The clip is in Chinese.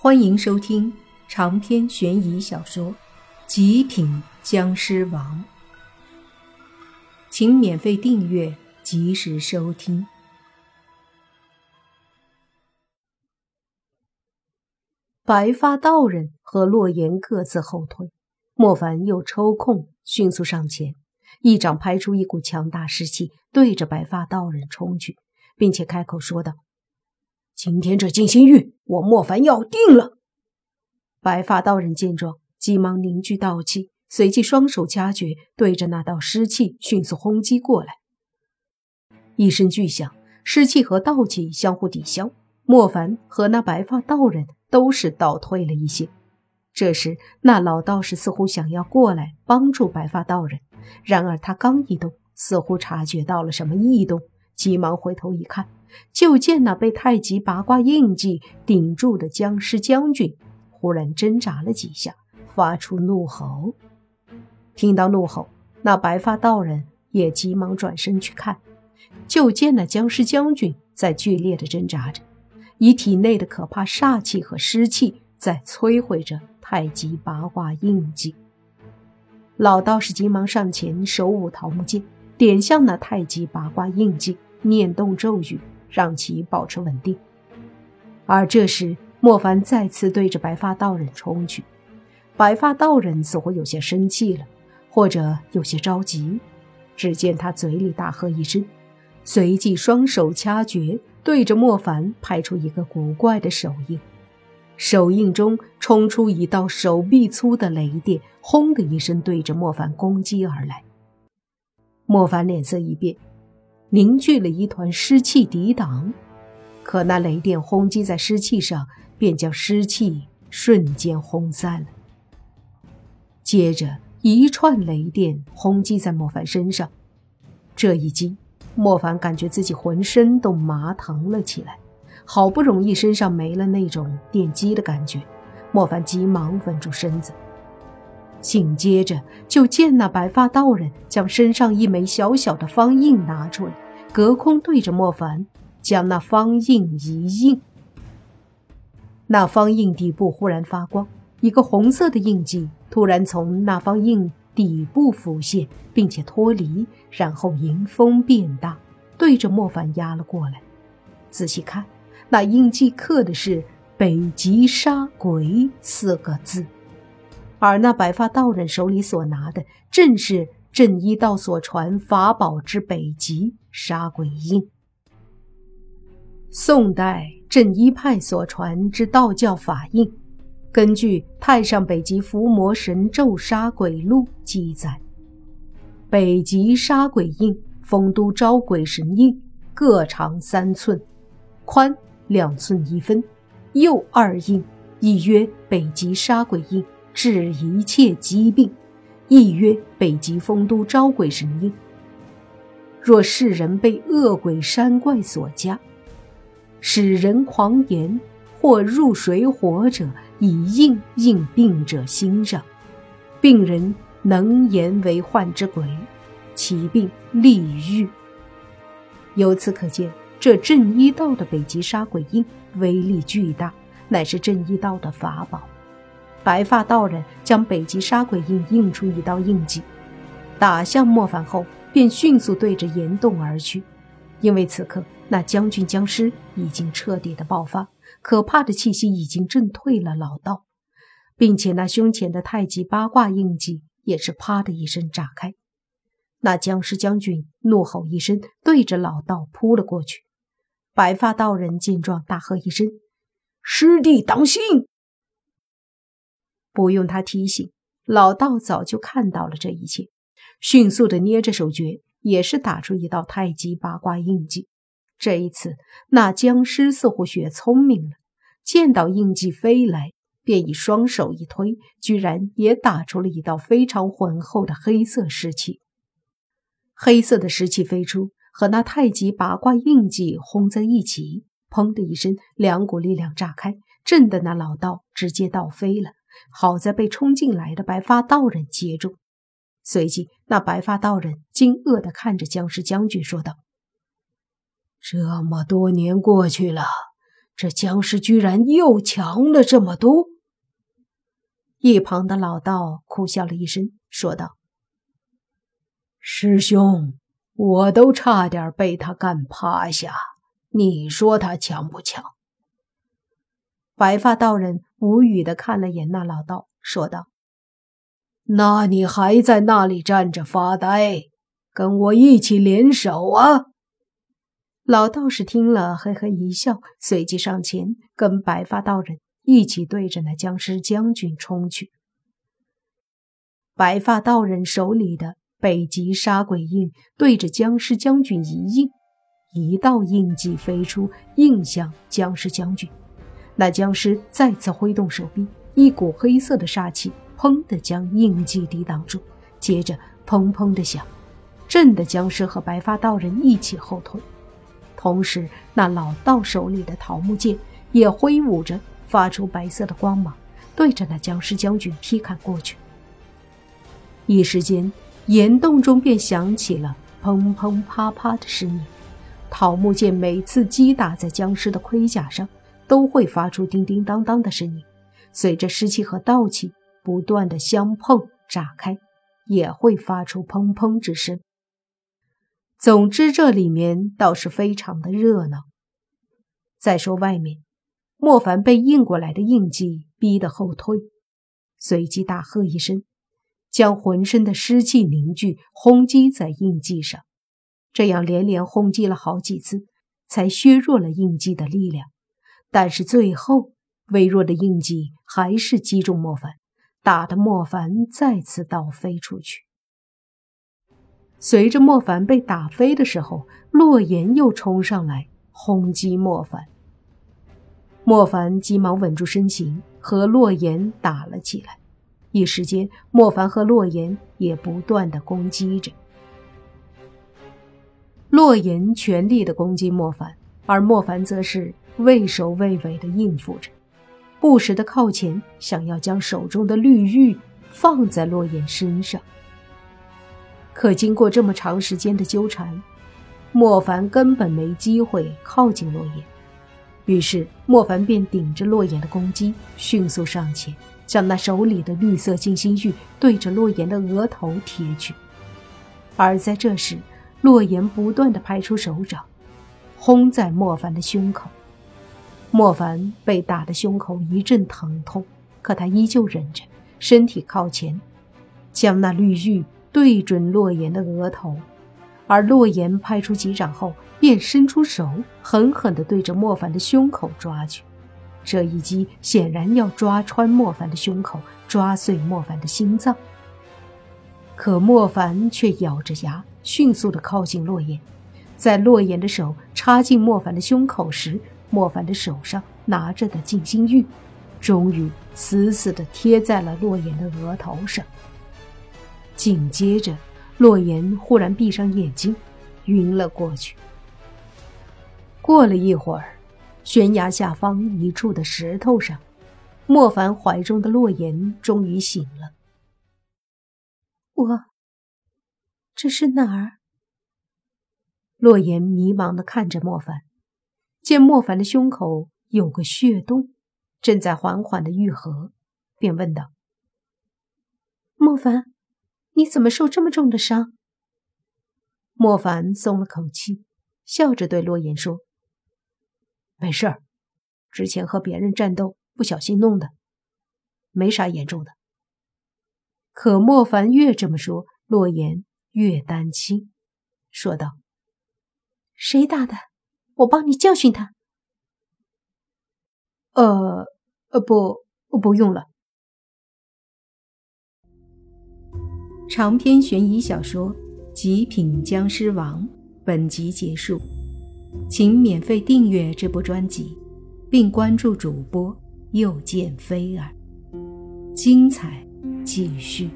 欢迎收听长篇悬疑小说《极品僵尸王》，请免费订阅，及时收听。白发道人和洛言各自后退，莫凡又抽空迅速上前，一掌拍出一股强大士气，对着白发道人冲去，并且开口说道。今天这静心玉，我莫凡要定了。白发道人见状，急忙凝聚道气，随即双手掐诀，对着那道湿气迅速轰击过来。一声巨响，湿气和道气相互抵消，莫凡和那白发道人都是倒退了一些。这时，那老道士似乎想要过来帮助白发道人，然而他刚一动，似乎察觉到了什么异动，急忙回头一看。就见那被太极八卦印记顶住的僵尸将军，忽然挣扎了几下，发出怒吼。听到怒吼，那白发道人也急忙转身去看，就见那僵尸将军在剧烈的挣扎着，以体内的可怕煞气和湿气在摧毁着太极八卦印记。老道士急忙上前，手舞桃木剑，点向那太极八卦印记，念动咒语。让其保持稳定。而这时，莫凡再次对着白发道人冲去。白发道人似乎有些生气了，或者有些着急。只见他嘴里大喝一声，随即双手掐诀，对着莫凡拍出一个古怪的手印。手印中冲出一道手臂粗的雷电，轰的一声对着莫凡攻击而来。莫凡脸色一变。凝聚了一团湿气抵挡，可那雷电轰击在湿气上，便将湿气瞬间轰散了。接着，一串雷电轰击在莫凡身上，这一击，莫凡感觉自己浑身都麻疼了起来。好不容易身上没了那种电击的感觉，莫凡急忙稳住身子。紧接着，就见那白发道人将身上一枚小小的方印拿出来，隔空对着莫凡将那方印一印。那方印底部忽然发光，一个红色的印记突然从那方印底部浮现，并且脱离，然后迎风变大，对着莫凡压了过来。仔细看，那印记刻的是“北极杀鬼”四个字。而那白发道人手里所拿的，正是镇一道所传法宝之北极杀鬼印。宋代镇一派所传之道教法印，根据《太上北极伏魔神咒杀鬼录》记载，北极杀鬼印、丰都招鬼神印各长三寸，宽两寸一分，右二印，亦曰北极杀鬼印。治一切疾病，亦曰北极丰都招鬼神印。若世人被恶鬼山怪所加，使人狂言或入水火者，以印印病者心上，病人能言为患之鬼，其病立愈。由此可见，这镇医道的北极杀鬼印威力巨大，乃是镇医道的法宝。白发道人将北极杀鬼印印出一道印记，打向莫凡后，便迅速对着岩洞而去。因为此刻那将军僵尸已经彻底的爆发，可怕的气息已经震退了老道，并且那胸前的太极八卦印记也是啪的一声炸开。那僵尸将军怒吼一声，对着老道扑了过去。白发道人见状，大喝一声：“师弟当心！”不用他提醒，老道早就看到了这一切，迅速的捏着手诀，也是打出一道太极八卦印记。这一次，那僵尸似乎学聪明了，见到印记飞来，便以双手一推，居然也打出了一道非常浑厚的黑色湿气。黑色的湿气飞出，和那太极八卦印记轰在一起，砰的一声，两股力量炸开，震得那老道直接倒飞了。好在被冲进来的白发道人接住，随即那白发道人惊愕地看着僵尸将军说道：“这么多年过去了，这僵尸居然又强了这么多。一旁的老道苦笑了一声，说道：“师兄，我都差点被他干趴下，你说他强不强？”白发道人无语的看了眼那老道，说道：“那你还在那里站着发呆？跟我一起联手啊！”老道士听了，嘿嘿一笑，随即上前跟白发道人。一起对着那僵尸将军冲去。白发道人手里的北极杀鬼印对着僵尸将军一印，一道印记飞出，印向僵尸将军。那僵尸再次挥动手臂，一股黑色的杀气砰的将印记抵挡住，接着砰砰的响，震得僵尸和白发道人一起后退。同时，那老道手里的桃木剑也挥舞着。发出白色的光芒，对着那僵尸将军劈砍过去。一时间，岩洞中便响起了砰砰啪啪的声音。桃木剑每次击打在僵尸的盔甲上，都会发出叮叮当当的声音。随着湿气和道气不断的相碰炸开，也会发出砰砰之声。总之，这里面倒是非常的热闹。再说外面。莫凡被印过来的印记逼得后退，随即大喝一声，将浑身的湿气凝聚，轰击在印记上。这样连连轰击了好几次，才削弱了印记的力量。但是最后，微弱的印记还是击中莫凡，打得莫凡再次倒飞出去。随着莫凡被打飞的时候，洛言又冲上来轰击莫凡。莫凡急忙稳住身形，和洛言打了起来。一时间，莫凡和洛言也不断的攻击着。洛言全力的攻击莫凡，而莫凡则是畏首畏尾的应付着，不时的靠前，想要将手中的绿玉放在洛言身上。可经过这么长时间的纠缠，莫凡根本没机会靠近洛言。于是，莫凡便顶着洛言的攻击，迅速上前，将那手里的绿色金星玉对着洛言的额头贴去。而在这时，洛言不断的拍出手掌，轰在莫凡的胸口。莫凡被打的胸口一阵疼痛，可他依旧忍着，身体靠前，将那绿玉对准洛言的额头。而洛言拍出几掌后，便伸出手，狠狠地对着莫凡的胸口抓去。这一击显然要抓穿莫凡的胸口，抓碎莫凡的心脏。可莫凡却咬着牙，迅速地靠近洛言。在洛言的手插进莫凡的胸口时，莫凡的手上拿着的静心玉，终于死死地贴在了洛言的额头上。紧接着。洛言忽然闭上眼睛，晕了过去。过了一会儿，悬崖下方一处的石头上，莫凡怀中的洛言终于醒了。我，这是哪儿？洛言迷茫的看着莫凡，见莫凡的胸口有个血洞，正在缓缓的愈合，便问道：“莫凡。”你怎么受这么重的伤？莫凡松了口气，笑着对洛言说：“没事儿，之前和别人战斗不小心弄的，没啥严重的。”可莫凡越这么说，洛言越担心，说道：“谁打的？我帮你教训他。”“呃，呃，不，不用了。”长篇悬疑小说《极品僵尸王》本集结束，请免费订阅这部专辑，并关注主播又见菲儿，精彩继续。